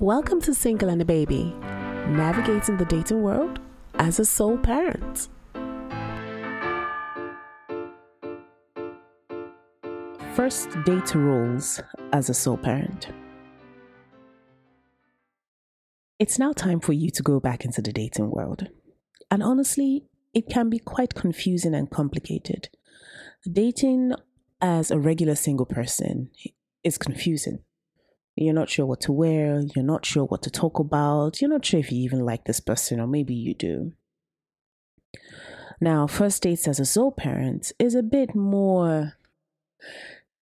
Welcome to Single and a Baby, navigating the dating world as a sole parent. First date rules as a sole parent. It's now time for you to go back into the dating world. And honestly, it can be quite confusing and complicated. Dating as a regular single person is confusing. You're not sure what to wear, you're not sure what to talk about, you're not sure if you even like this person, or maybe you do. Now, first dates as a sole parent is a bit more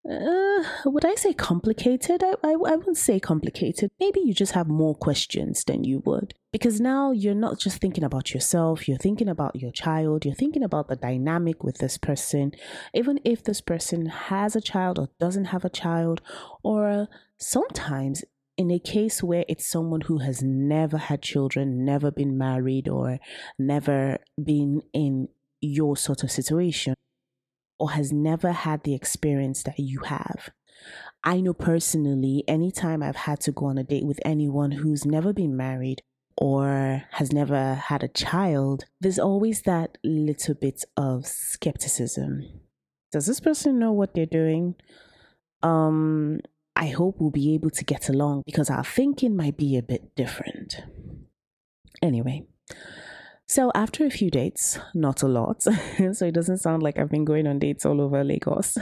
uh, would I say complicated? I, I, I wouldn't say complicated. Maybe you just have more questions than you would. Because now you're not just thinking about yourself, you're thinking about your child, you're thinking about the dynamic with this person. Even if this person has a child or doesn't have a child, or sometimes in a case where it's someone who has never had children, never been married, or never been in your sort of situation or has never had the experience that you have. I know personally, anytime I've had to go on a date with anyone who's never been married or has never had a child, there's always that little bit of skepticism. Does this person know what they're doing? Um, I hope we'll be able to get along because our thinking might be a bit different. Anyway, so after a few dates, not a lot, so it doesn't sound like I've been going on dates all over Lagos.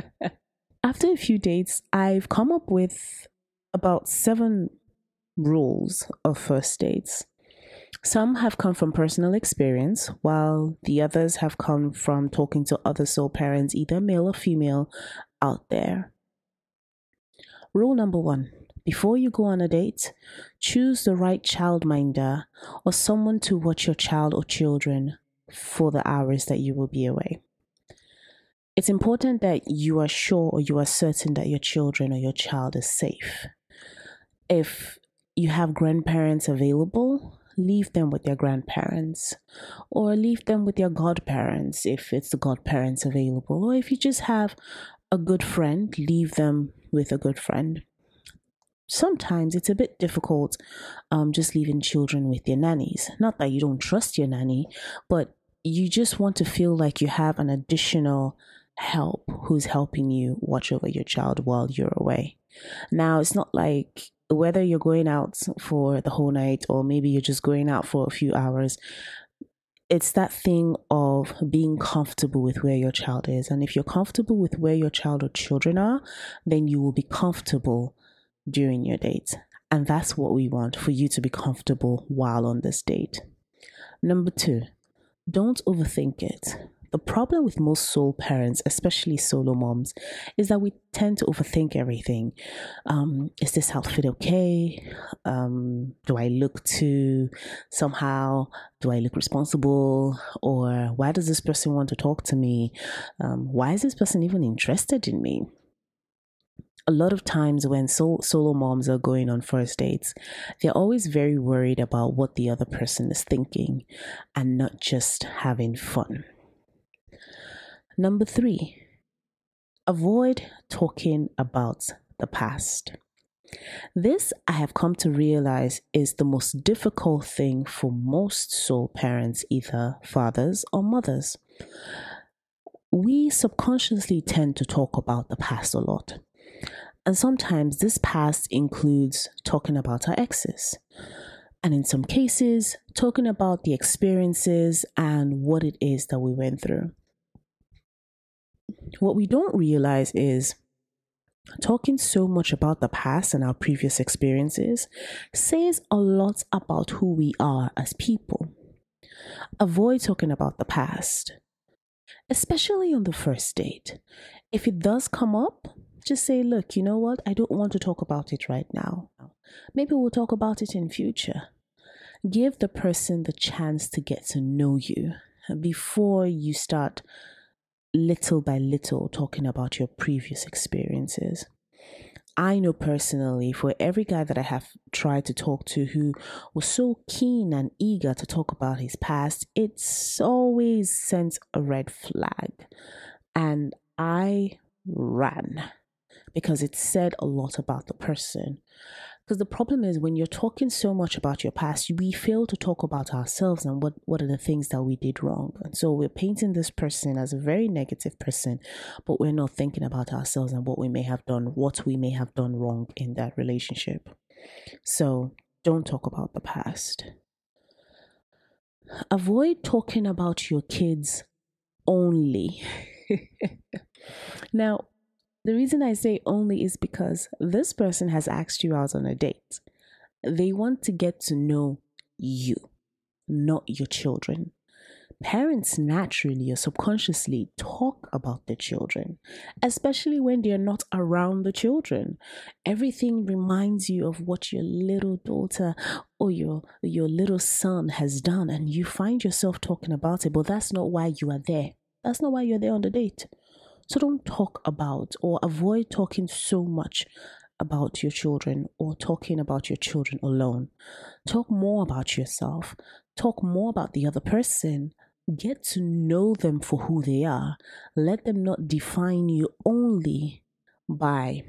after a few dates, I've come up with about seven rules of first dates. Some have come from personal experience, while the others have come from talking to other sole parents, either male or female, out there. Rule number one before you go on a date, choose the right childminder or someone to watch your child or children for the hours that you will be away. It's important that you are sure or you are certain that your children or your child is safe. If you have grandparents available, leave them with their grandparents or leave them with your godparents if it's the godparents available. Or if you just have a good friend, leave them with a good friend sometimes it's a bit difficult um, just leaving children with their nannies. Not that you don't trust your nanny, but you just want to feel like you have an additional help who's helping you watch over your child while you're away. Now, it's not like whether you're going out for the whole night or maybe you're just going out for a few hours. It's that thing of being comfortable with where your child is. And if you're comfortable with where your child or children are, then you will be comfortable during your date. And that's what we want for you to be comfortable while on this date. Number two, don't overthink it. The problem with most sole parents, especially solo moms, is that we tend to overthink everything. Um, is this outfit okay? Um, do I look too somehow? Do I look responsible? Or why does this person want to talk to me? Um, why is this person even interested in me? A lot of times when sol- solo moms are going on first dates, they're always very worried about what the other person is thinking and not just having fun. Number three, avoid talking about the past. This, I have come to realize, is the most difficult thing for most sole parents, either fathers or mothers. We subconsciously tend to talk about the past a lot. And sometimes this past includes talking about our exes. And in some cases, talking about the experiences and what it is that we went through. What we don't realize is talking so much about the past and our previous experiences says a lot about who we are as people. Avoid talking about the past, especially on the first date. If it does come up, just say, look, you know what? I don't want to talk about it right now. Maybe we'll talk about it in future. Give the person the chance to get to know you before you start little by little talking about your previous experiences. I know personally for every guy that I have tried to talk to who was so keen and eager to talk about his past, it's always sent a red flag. And I ran because it said a lot about the person. Because the problem is when you're talking so much about your past, we fail to talk about ourselves and what, what are the things that we did wrong. And so we're painting this person as a very negative person, but we're not thinking about ourselves and what we may have done, what we may have done wrong in that relationship. So don't talk about the past. Avoid talking about your kids only. now, the reason I say only is because this person has asked you out on a date. They want to get to know you, not your children. Parents naturally or subconsciously talk about the children, especially when they're not around the children. Everything reminds you of what your little daughter or your your little son has done and you find yourself talking about it, but that's not why you are there. That's not why you're there on the date. So don't talk about or avoid talking so much about your children or talking about your children alone. Talk more about yourself. Talk more about the other person. Get to know them for who they are. Let them not define you only by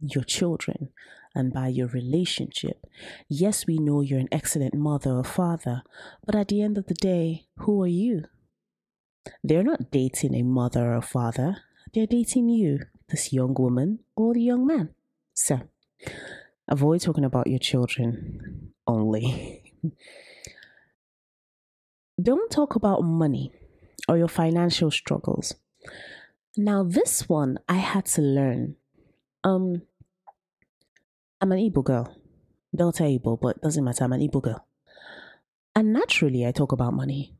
your children and by your relationship. Yes, we know you're an excellent mother or father, but at the end of the day, who are you? They're not dating a mother or father, they're dating you, this young woman or the young man. So, avoid talking about your children only. Don't talk about money or your financial struggles. Now, this one I had to learn. Um, I'm an Igbo girl, Delta Igbo, but doesn't matter. I'm an Igbo girl, and naturally I talk about money.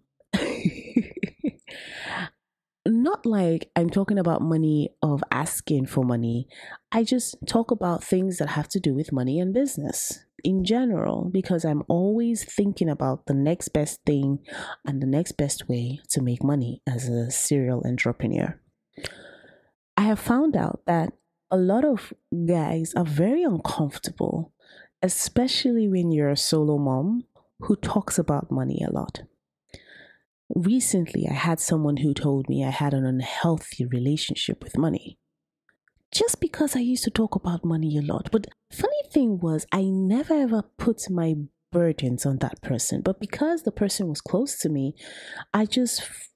Not like I'm talking about money of asking for money. I just talk about things that have to do with money and business in general because I'm always thinking about the next best thing and the next best way to make money as a serial entrepreneur. I have found out that a lot of guys are very uncomfortable, especially when you're a solo mom who talks about money a lot recently I had someone who told me I had an unhealthy relationship with money. Just because I used to talk about money a lot. But funny thing was I never ever put my burdens on that person. But because the person was close to me, I just f-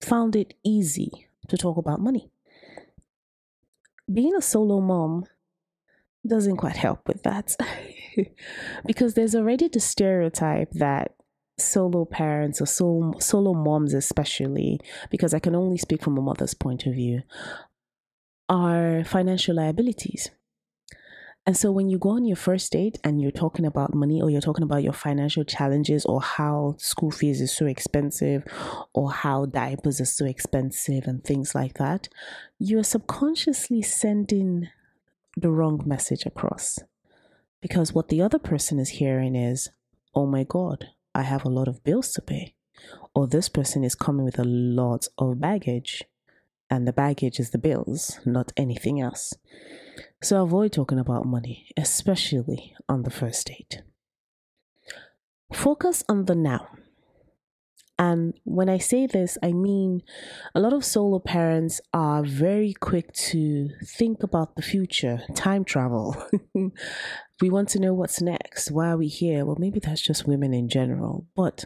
found it easy to talk about money. Being a solo mom doesn't quite help with that. because there's already the stereotype that solo parents or solo, solo moms especially because i can only speak from a mother's point of view are financial liabilities and so when you go on your first date and you're talking about money or you're talking about your financial challenges or how school fees is so expensive or how diapers are so expensive and things like that, you're subconsciously sending the wrong message across. Because what the other person is hearing is, oh my God, I have a lot of bills to pay. Or this person is coming with a lot of baggage, and the baggage is the bills, not anything else. So avoid talking about money, especially on the first date. Focus on the now. And when I say this, I mean a lot of solo parents are very quick to think about the future, time travel. we want to know what's next. Why are we here? Well, maybe that's just women in general. But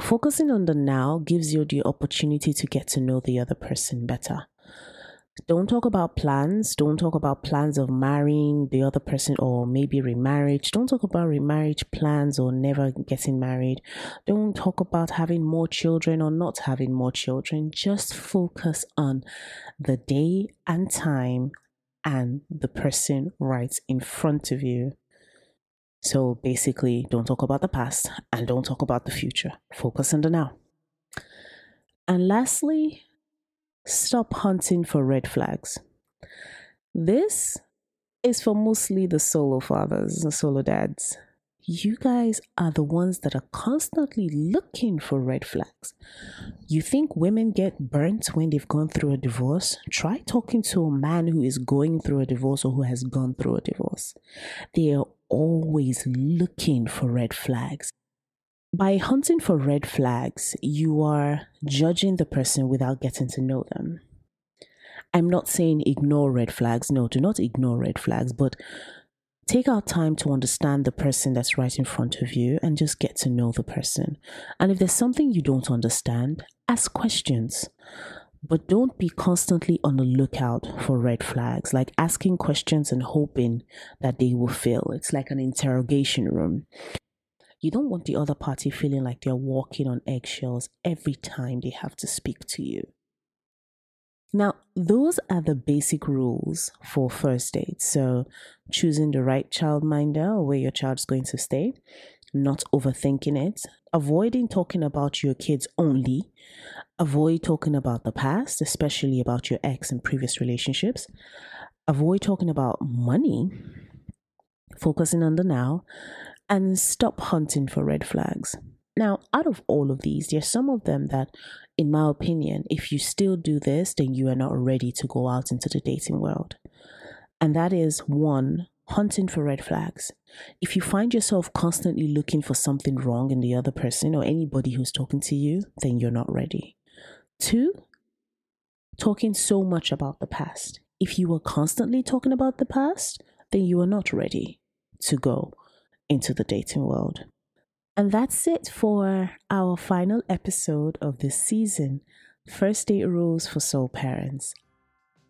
focusing on the now gives you the opportunity to get to know the other person better. Don't talk about plans. Don't talk about plans of marrying the other person or maybe remarriage. Don't talk about remarriage plans or never getting married. Don't talk about having more children or not having more children. Just focus on the day and time and the person right in front of you. So basically, don't talk about the past and don't talk about the future. Focus on the now. And lastly, Stop hunting for red flags. This is for mostly the solo fathers, the solo dads. You guys are the ones that are constantly looking for red flags. You think women get burnt when they've gone through a divorce? Try talking to a man who is going through a divorce or who has gone through a divorce. They are always looking for red flags. By hunting for red flags, you are judging the person without getting to know them. I'm not saying ignore red flags. No, do not ignore red flags, but take out time to understand the person that's right in front of you and just get to know the person. And if there's something you don't understand, ask questions. But don't be constantly on the lookout for red flags, like asking questions and hoping that they will fail. It's like an interrogation room. You don't want the other party feeling like they're walking on eggshells every time they have to speak to you. Now, those are the basic rules for first dates. So, choosing the right childminder or where your child's going to stay, not overthinking it, avoiding talking about your kids only, avoid talking about the past, especially about your ex and previous relationships, avoid talking about money, focusing on the now, and stop hunting for red flags. Now, out of all of these, there's some of them that, in my opinion, if you still do this, then you are not ready to go out into the dating world. And that is one, hunting for red flags. If you find yourself constantly looking for something wrong in the other person or anybody who's talking to you, then you're not ready. Two, talking so much about the past. If you are constantly talking about the past, then you are not ready to go into the dating world. And that's it for our final episode of this season First Date Rules for Sole Parents.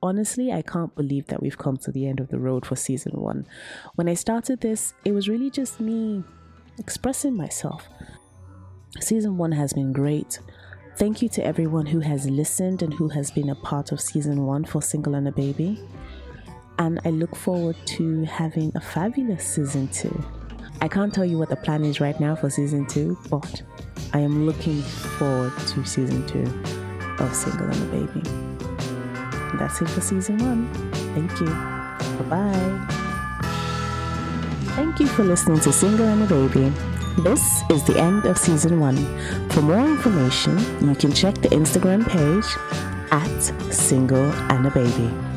Honestly, I can't believe that we've come to the end of the road for season one. When I started this, it was really just me expressing myself. Season one has been great. Thank you to everyone who has listened and who has been a part of season one for Single and a Baby. And I look forward to having a fabulous season two. I can't tell you what the plan is right now for season two, but I am looking forward to season two of Single and a Baby. that's it for season one. Thank you. Bye bye. Thank you for listening to Single and a Baby. This is the end of season one. For more information, you can check the Instagram page at Single and a Baby.